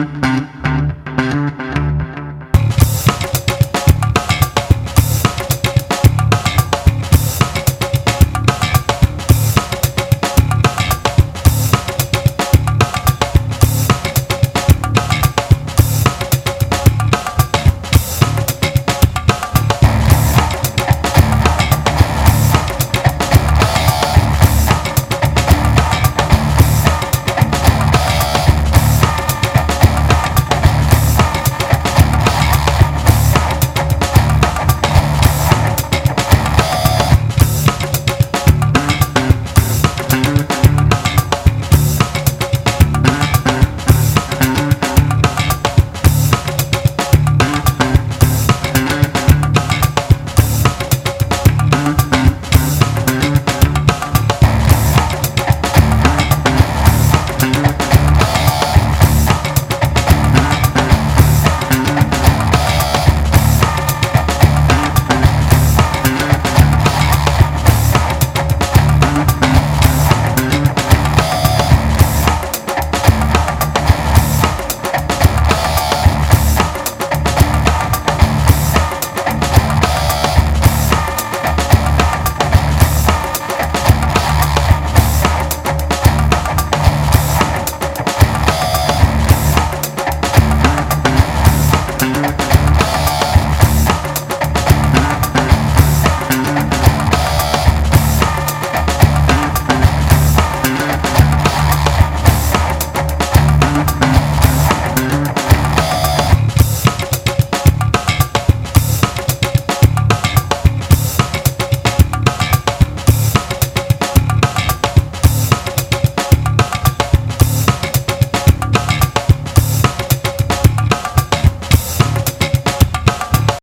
Mm-hmm.